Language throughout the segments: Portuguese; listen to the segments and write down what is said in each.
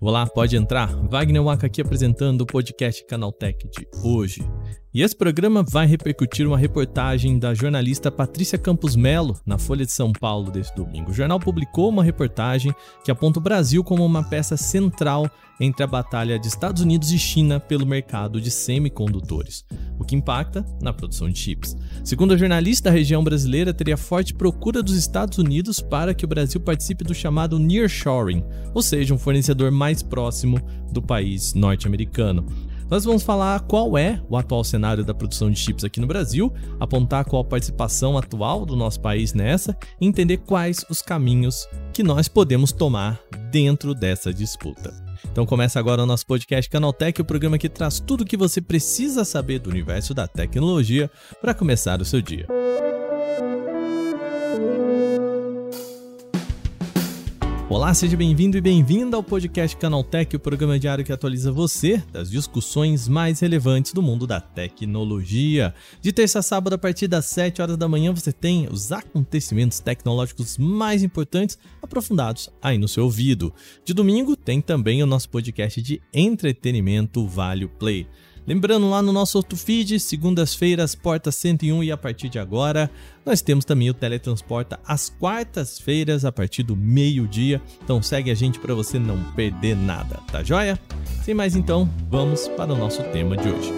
Olá, pode entrar. Wagner Waka aqui apresentando o podcast Canaltech de hoje. E esse programa vai repercutir uma reportagem da jornalista Patrícia Campos Melo na Folha de São Paulo deste domingo. O jornal publicou uma reportagem que aponta o Brasil como uma peça central entre a batalha de Estados Unidos e China pelo mercado de semicondutores, o que impacta na produção de chips. Segundo a jornalista, a região brasileira teria forte procura dos Estados Unidos para que o Brasil participe do chamado nearshoring, ou seja, um fornecedor mais próximo do país norte-americano. Nós vamos falar qual é o atual cenário da produção de chips aqui no Brasil, apontar qual a participação atual do nosso país nessa e entender quais os caminhos que nós podemos tomar dentro dessa disputa. Então começa agora o nosso podcast Canaltech, o programa que traz tudo o que você precisa saber do universo da tecnologia para começar o seu dia. Olá, seja bem-vindo e bem-vinda ao podcast Canaltech, o programa diário que atualiza você das discussões mais relevantes do mundo da tecnologia. De terça a sábado, a partir das 7 horas da manhã, você tem os acontecimentos tecnológicos mais importantes aprofundados aí no seu ouvido. De domingo, tem também o nosso podcast de entretenimento Vale Play. Lembrando lá no nosso outro feed, segundas-feiras, porta 101 e a partir de agora, nós temos também o Teletransporta às quartas-feiras a partir do meio-dia. Então segue a gente para você não perder nada, tá joia? Sem mais então, vamos para o nosso tema de hoje.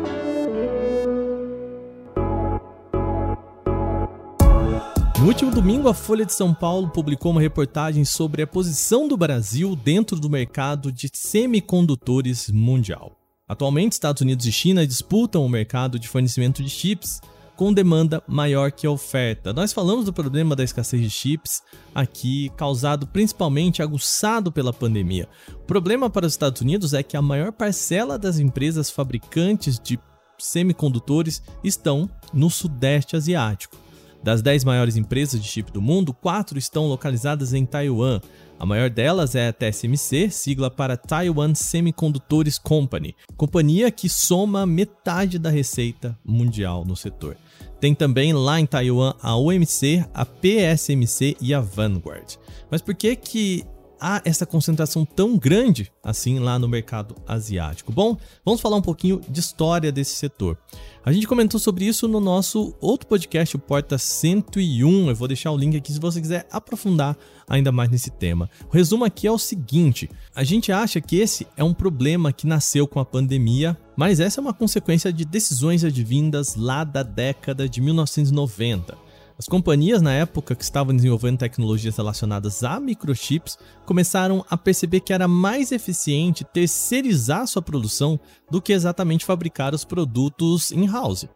No último domingo, a Folha de São Paulo publicou uma reportagem sobre a posição do Brasil dentro do mercado de semicondutores mundial. Atualmente, Estados Unidos e China disputam o mercado de fornecimento de chips com demanda maior que oferta. Nós falamos do problema da escassez de chips aqui, causado principalmente aguçado pela pandemia. O problema para os Estados Unidos é que a maior parcela das empresas fabricantes de semicondutores estão no Sudeste Asiático. Das 10 maiores empresas de chip do mundo, 4 estão localizadas em Taiwan. A maior delas é a TSMC, sigla para Taiwan Semiconductors Company, companhia que soma metade da receita mundial no setor. Tem também lá em Taiwan a OMC, a PSMC e a Vanguard. Mas por que que há essa concentração tão grande assim lá no mercado asiático? Bom, vamos falar um pouquinho de história desse setor. A gente comentou sobre isso no nosso outro podcast, o Porta 101. Eu vou deixar o link aqui se você quiser aprofundar ainda mais nesse tema. O resumo aqui é o seguinte: a gente acha que esse é um problema que nasceu com a pandemia, mas essa é uma consequência de decisões advindas lá da década de 1990. As companhias na época que estavam desenvolvendo tecnologias relacionadas a microchips começaram a perceber que era mais eficiente terceirizar sua produção do que exatamente fabricar os produtos in-house.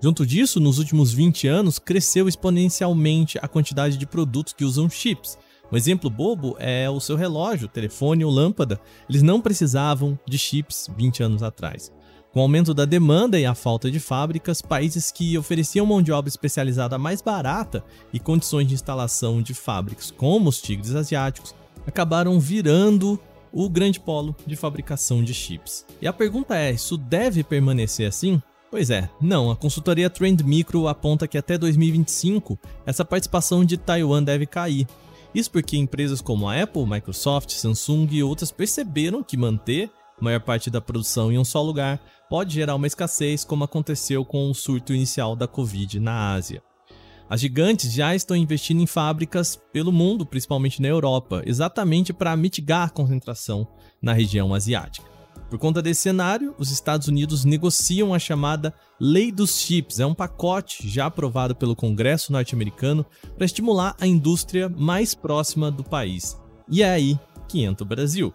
Junto disso, nos últimos 20 anos, cresceu exponencialmente a quantidade de produtos que usam chips. Um exemplo bobo é o seu relógio, telefone ou lâmpada. Eles não precisavam de chips 20 anos atrás. Com o aumento da demanda e a falta de fábricas, países que ofereciam mão de obra especializada mais barata e condições de instalação de fábricas, como os tigres asiáticos, acabaram virando o grande polo de fabricação de chips. E a pergunta é: isso deve permanecer assim? Pois é, não. A consultoria Trend Micro aponta que até 2025 essa participação de Taiwan deve cair. Isso porque empresas como a Apple, Microsoft, Samsung e outras perceberam que manter a maior parte da produção em um só lugar pode gerar uma escassez, como aconteceu com o surto inicial da Covid na Ásia. As gigantes já estão investindo em fábricas pelo mundo, principalmente na Europa, exatamente para mitigar a concentração na região asiática. Por conta desse cenário, os Estados Unidos negociam a chamada Lei dos Chips. É um pacote já aprovado pelo Congresso norte-americano para estimular a indústria mais próxima do país. E é aí que entra o Brasil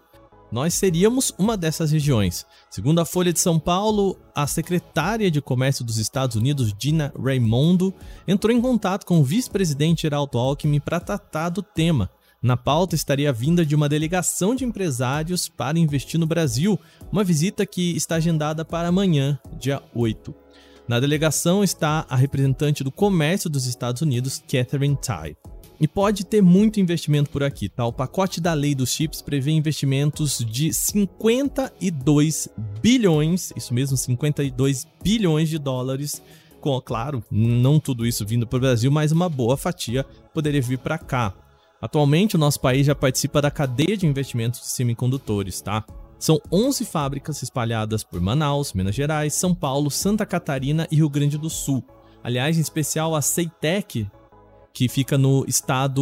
nós seríamos uma dessas regiões. Segundo a Folha de São Paulo, a secretária de Comércio dos Estados Unidos, Gina Raimondo, entrou em contato com o vice-presidente Geraldo Alckmin para tratar do tema. Na pauta estaria a vinda de uma delegação de empresários para investir no Brasil, uma visita que está agendada para amanhã, dia 8. Na delegação está a representante do comércio dos Estados Unidos, Catherine Tai. E pode ter muito investimento por aqui, tá? O pacote da lei dos chips prevê investimentos de 52 bilhões, isso mesmo, 52 bilhões de dólares com, claro, não tudo isso vindo para o Brasil, mas uma boa fatia poderia vir para cá. Atualmente, o nosso país já participa da cadeia de investimentos de semicondutores, tá? São 11 fábricas espalhadas por Manaus, Minas Gerais, São Paulo, Santa Catarina e Rio Grande do Sul. Aliás, em especial a Ceitec, que fica no estado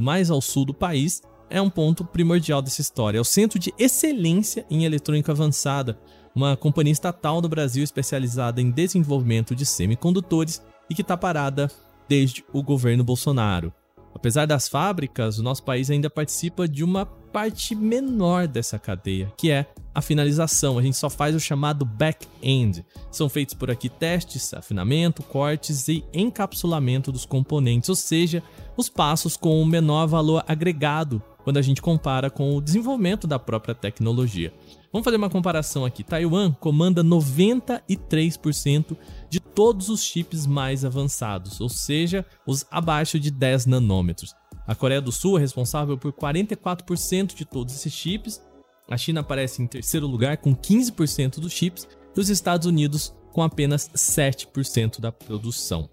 mais ao sul do país, é um ponto primordial dessa história. É o Centro de Excelência em Eletrônica Avançada, uma companhia estatal do Brasil especializada em desenvolvimento de semicondutores e que está parada desde o governo Bolsonaro. Apesar das fábricas, o nosso país ainda participa de uma parte menor dessa cadeia, que é a finalização. A gente só faz o chamado back-end. São feitos por aqui testes, afinamento, cortes e encapsulamento dos componentes, ou seja, os passos com o menor valor agregado quando a gente compara com o desenvolvimento da própria tecnologia. Vamos fazer uma comparação aqui. Taiwan comanda 93% de todos os chips mais avançados, ou seja, os abaixo de 10 nanômetros. A Coreia do Sul é responsável por 44% de todos esses chips. A China aparece em terceiro lugar com 15% dos chips e os Estados Unidos com apenas 7% da produção.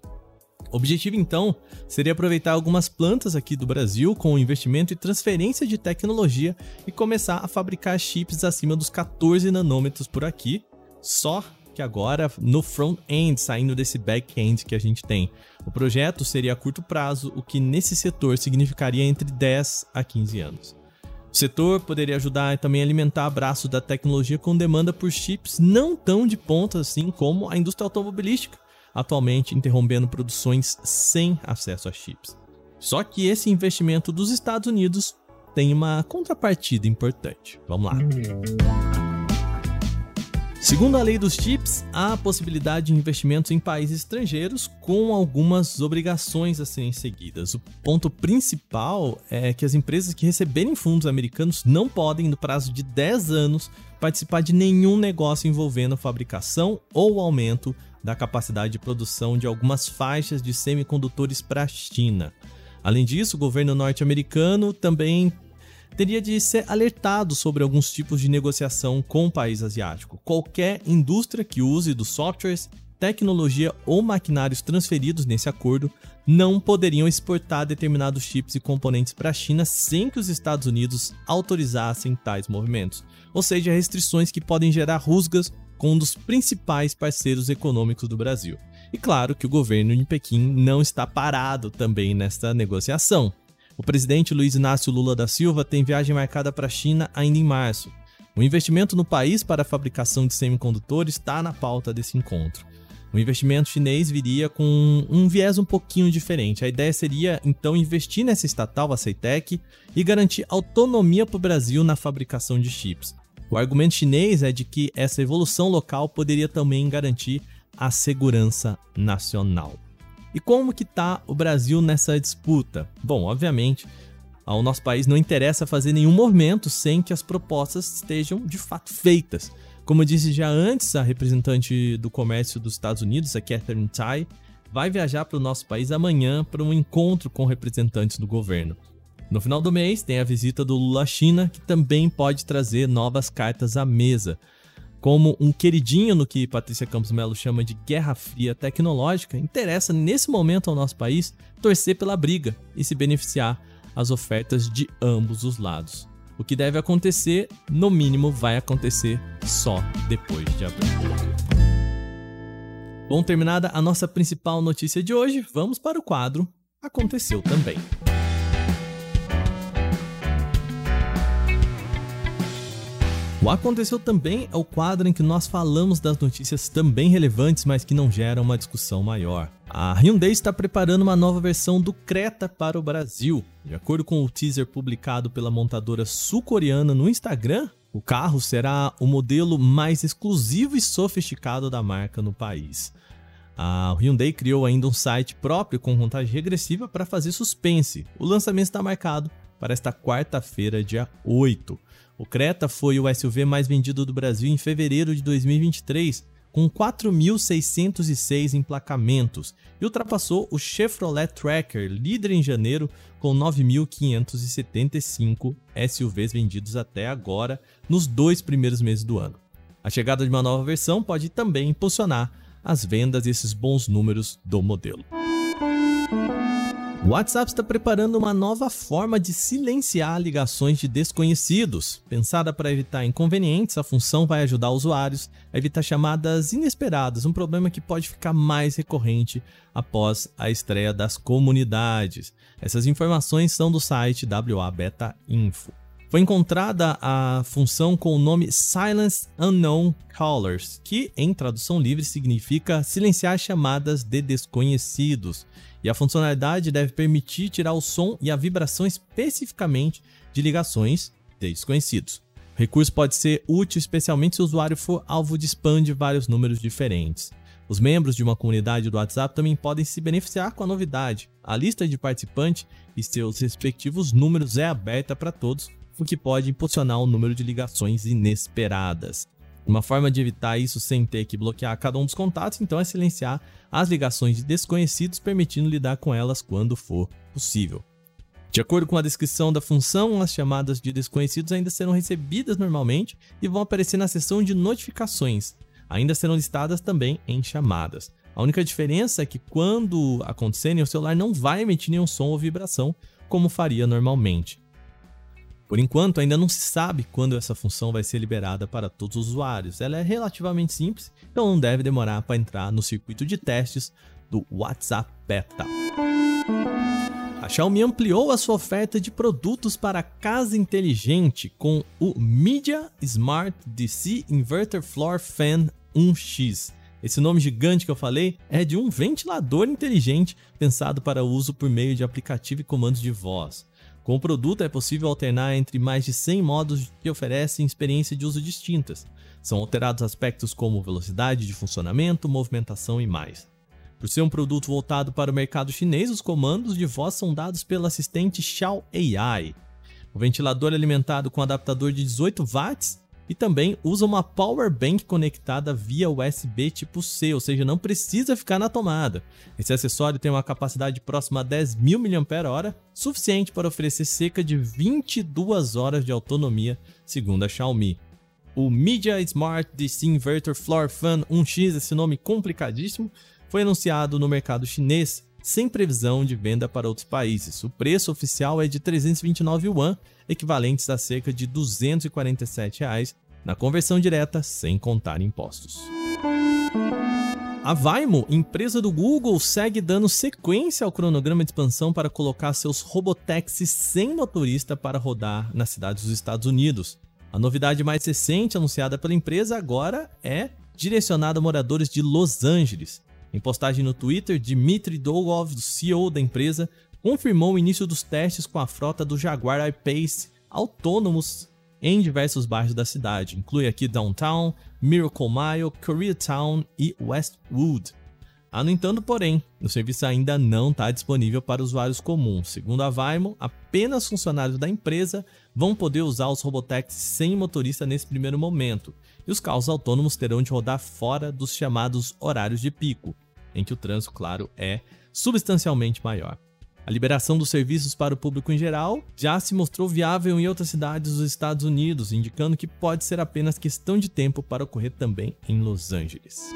O objetivo então seria aproveitar algumas plantas aqui do Brasil com investimento e transferência de tecnologia e começar a fabricar chips acima dos 14 nanômetros por aqui, só que agora no front-end, saindo desse back-end que a gente tem. O projeto seria a curto prazo, o que nesse setor significaria entre 10 a 15 anos. O setor poderia ajudar também alimentar braço da tecnologia com demanda por chips não tão de ponta assim como a indústria automobilística, atualmente interrompendo produções sem acesso a chips. Só que esse investimento dos Estados Unidos tem uma contrapartida importante. Vamos lá. Segundo a lei dos chips, há possibilidade de investimentos em países estrangeiros com algumas obrigações a serem seguidas. O ponto principal é que as empresas que receberem fundos americanos não podem, no prazo de 10 anos, participar de nenhum negócio envolvendo a fabricação ou aumento da capacidade de produção de algumas faixas de semicondutores para a China. Além disso, o governo norte-americano também teria de ser alertado sobre alguns tipos de negociação com o país asiático. Qualquer indústria que use dos softwares, tecnologia ou maquinários transferidos nesse acordo não poderiam exportar determinados chips e componentes para a China sem que os Estados Unidos autorizassem tais movimentos, ou seja, restrições que podem gerar rusgas com um dos principais parceiros econômicos do Brasil. E claro que o governo de Pequim não está parado também nesta negociação. O presidente Luiz Inácio Lula da Silva tem viagem marcada para a China ainda em março. O investimento no país para a fabricação de semicondutores está na pauta desse encontro. O investimento chinês viria com um viés um pouquinho diferente. A ideia seria então investir nessa estatal, a Ceitec, e garantir autonomia para o Brasil na fabricação de chips. O argumento chinês é de que essa evolução local poderia também garantir a segurança nacional. E como que está o Brasil nessa disputa? Bom, obviamente, ao nosso país não interessa fazer nenhum movimento sem que as propostas estejam de fato feitas. Como disse já antes, a representante do comércio dos Estados Unidos, a Catherine Tai, vai viajar para o nosso país amanhã para um encontro com representantes do governo. No final do mês, tem a visita do Lula à China, que também pode trazer novas cartas à mesa. Como um queridinho no que Patrícia Campos Melo chama de guerra fria tecnológica, interessa nesse momento ao nosso país torcer pela briga e se beneficiar as ofertas de ambos os lados. O que deve acontecer, no mínimo, vai acontecer só depois de abril. Bom, terminada a nossa principal notícia de hoje, vamos para o quadro Aconteceu também. O Aconteceu Também é o quadro em que nós falamos das notícias também relevantes, mas que não geram uma discussão maior. A Hyundai está preparando uma nova versão do Creta para o Brasil. De acordo com o teaser publicado pela montadora sul-coreana no Instagram, o carro será o modelo mais exclusivo e sofisticado da marca no país. A Hyundai criou ainda um site próprio com contagem regressiva para fazer suspense. O lançamento está marcado para esta quarta-feira, dia 8. O Creta foi o SUV mais vendido do Brasil em fevereiro de 2023, com 4.606 emplacamentos, e ultrapassou o Chevrolet Tracker, líder em janeiro, com 9.575 SUVs vendidos até agora, nos dois primeiros meses do ano. A chegada de uma nova versão pode também impulsionar as vendas e esses bons números do modelo. O WhatsApp está preparando uma nova forma de silenciar ligações de desconhecidos. Pensada para evitar inconvenientes, a função vai ajudar usuários a evitar chamadas inesperadas, um problema que pode ficar mais recorrente após a estreia das comunidades. Essas informações são do site WA Beta Info. Foi encontrada a função com o nome Silence Unknown Callers, que em tradução livre significa silenciar chamadas de desconhecidos e a funcionalidade deve permitir tirar o som e a vibração especificamente de ligações de desconhecidos. O recurso pode ser útil especialmente se o usuário for alvo de spam de vários números diferentes. Os membros de uma comunidade do WhatsApp também podem se beneficiar com a novidade. A lista de participantes e seus respectivos números é aberta para todos, o que pode impulsionar o número de ligações inesperadas. Uma forma de evitar isso sem ter que bloquear cada um dos contatos, então, é silenciar as ligações de desconhecidos, permitindo lidar com elas quando for possível. De acordo com a descrição da função, as chamadas de desconhecidos ainda serão recebidas normalmente e vão aparecer na seção de notificações. Ainda serão listadas também em chamadas. A única diferença é que quando acontecerem, o celular não vai emitir nenhum som ou vibração, como faria normalmente. Por enquanto, ainda não se sabe quando essa função vai ser liberada para todos os usuários. Ela é relativamente simples, então não deve demorar para entrar no circuito de testes do WhatsApp Beta. A Xiaomi ampliou a sua oferta de produtos para casa inteligente com o Media Smart DC Inverter Floor Fan 1X. Esse nome gigante que eu falei é de um ventilador inteligente pensado para uso por meio de aplicativo e comandos de voz. Com o produto é possível alternar entre mais de 100 modos que oferecem experiência de uso distintas. São alterados aspectos como velocidade de funcionamento, movimentação e mais. Por ser um produto voltado para o mercado chinês, os comandos de voz são dados pelo assistente Xiao AI. O ventilador alimentado com adaptador de 18 watts e também usa uma power bank conectada via USB tipo C, ou seja, não precisa ficar na tomada. Esse acessório tem uma capacidade próxima a 10.000 mAh, suficiente para oferecer cerca de 22 horas de autonomia, segundo a Xiaomi. O Media Smart DC Inverter Floor Fan 1X, esse nome complicadíssimo, foi anunciado no mercado chinês sem previsão de venda para outros países. O preço oficial é de 329 yuan, equivalentes a cerca de 247 reais, na conversão direta, sem contar impostos. A Vaimo, empresa do Google, segue dando sequência ao cronograma de expansão para colocar seus robotaxis sem motorista para rodar nas cidades dos Estados Unidos. A novidade mais recente anunciada pela empresa agora é direcionada a moradores de Los Angeles. Em postagem no Twitter, Dmitry Dolgov, CEO da empresa, confirmou o início dos testes com a frota do Jaguar I-Pace autônomos em diversos bairros da cidade. Inclui aqui Downtown, Miracle Mile, Koreatown e Westwood. Há, no entanto, porém, o serviço ainda não está disponível para usuários comuns. Segundo a Vaimo, apenas funcionários da empresa vão poder usar os robotaxis sem motorista nesse primeiro momento, e os carros autônomos terão de rodar fora dos chamados horários de pico, em que o trânsito, claro, é substancialmente maior. A liberação dos serviços para o público em geral já se mostrou viável em outras cidades dos Estados Unidos, indicando que pode ser apenas questão de tempo para ocorrer também em Los Angeles.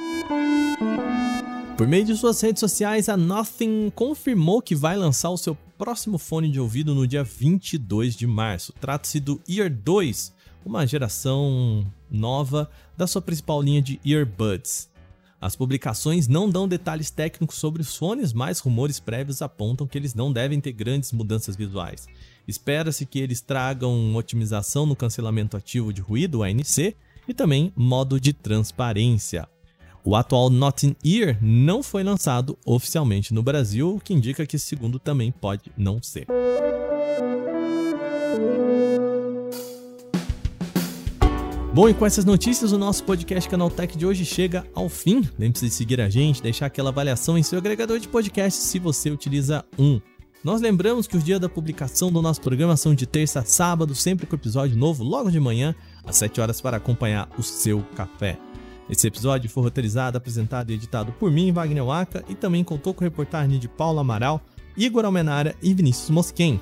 Por meio de suas redes sociais, a Nothing confirmou que vai lançar o seu próximo fone de ouvido no dia 22 de março. Trata-se do Ear 2, uma geração nova da sua principal linha de earbuds. As publicações não dão detalhes técnicos sobre os fones, mas rumores prévios apontam que eles não devem ter grandes mudanças visuais. Espera-se que eles tragam otimização no cancelamento ativo de ruído, ANC, e também modo de transparência. O atual Nothing Ear não foi lançado oficialmente no Brasil, o que indica que esse segundo também pode não ser. Bom, e com essas notícias, o nosso podcast Canaltech de hoje chega ao fim. Lembre-se de seguir a gente, deixar aquela avaliação em seu agregador de podcast se você utiliza um. Nós lembramos que os dias da publicação do nosso programa são de terça a sábado, sempre com episódio novo, logo de manhã, às 7 horas, para acompanhar o seu café. Esse episódio foi roteirizado, apresentado e editado por mim, Wagner Waka, e também contou com reportagem de Paulo Amaral, Igor Almenara e Vinícius Mosquen.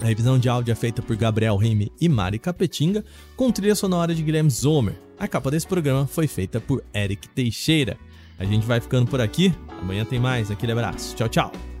A revisão de áudio é feita por Gabriel Rime e Mari Capetinga, com trilha sonora de Guilherme Zomer. A capa desse programa foi feita por Eric Teixeira. A gente vai ficando por aqui. Amanhã tem mais. Aquele abraço. Tchau, tchau.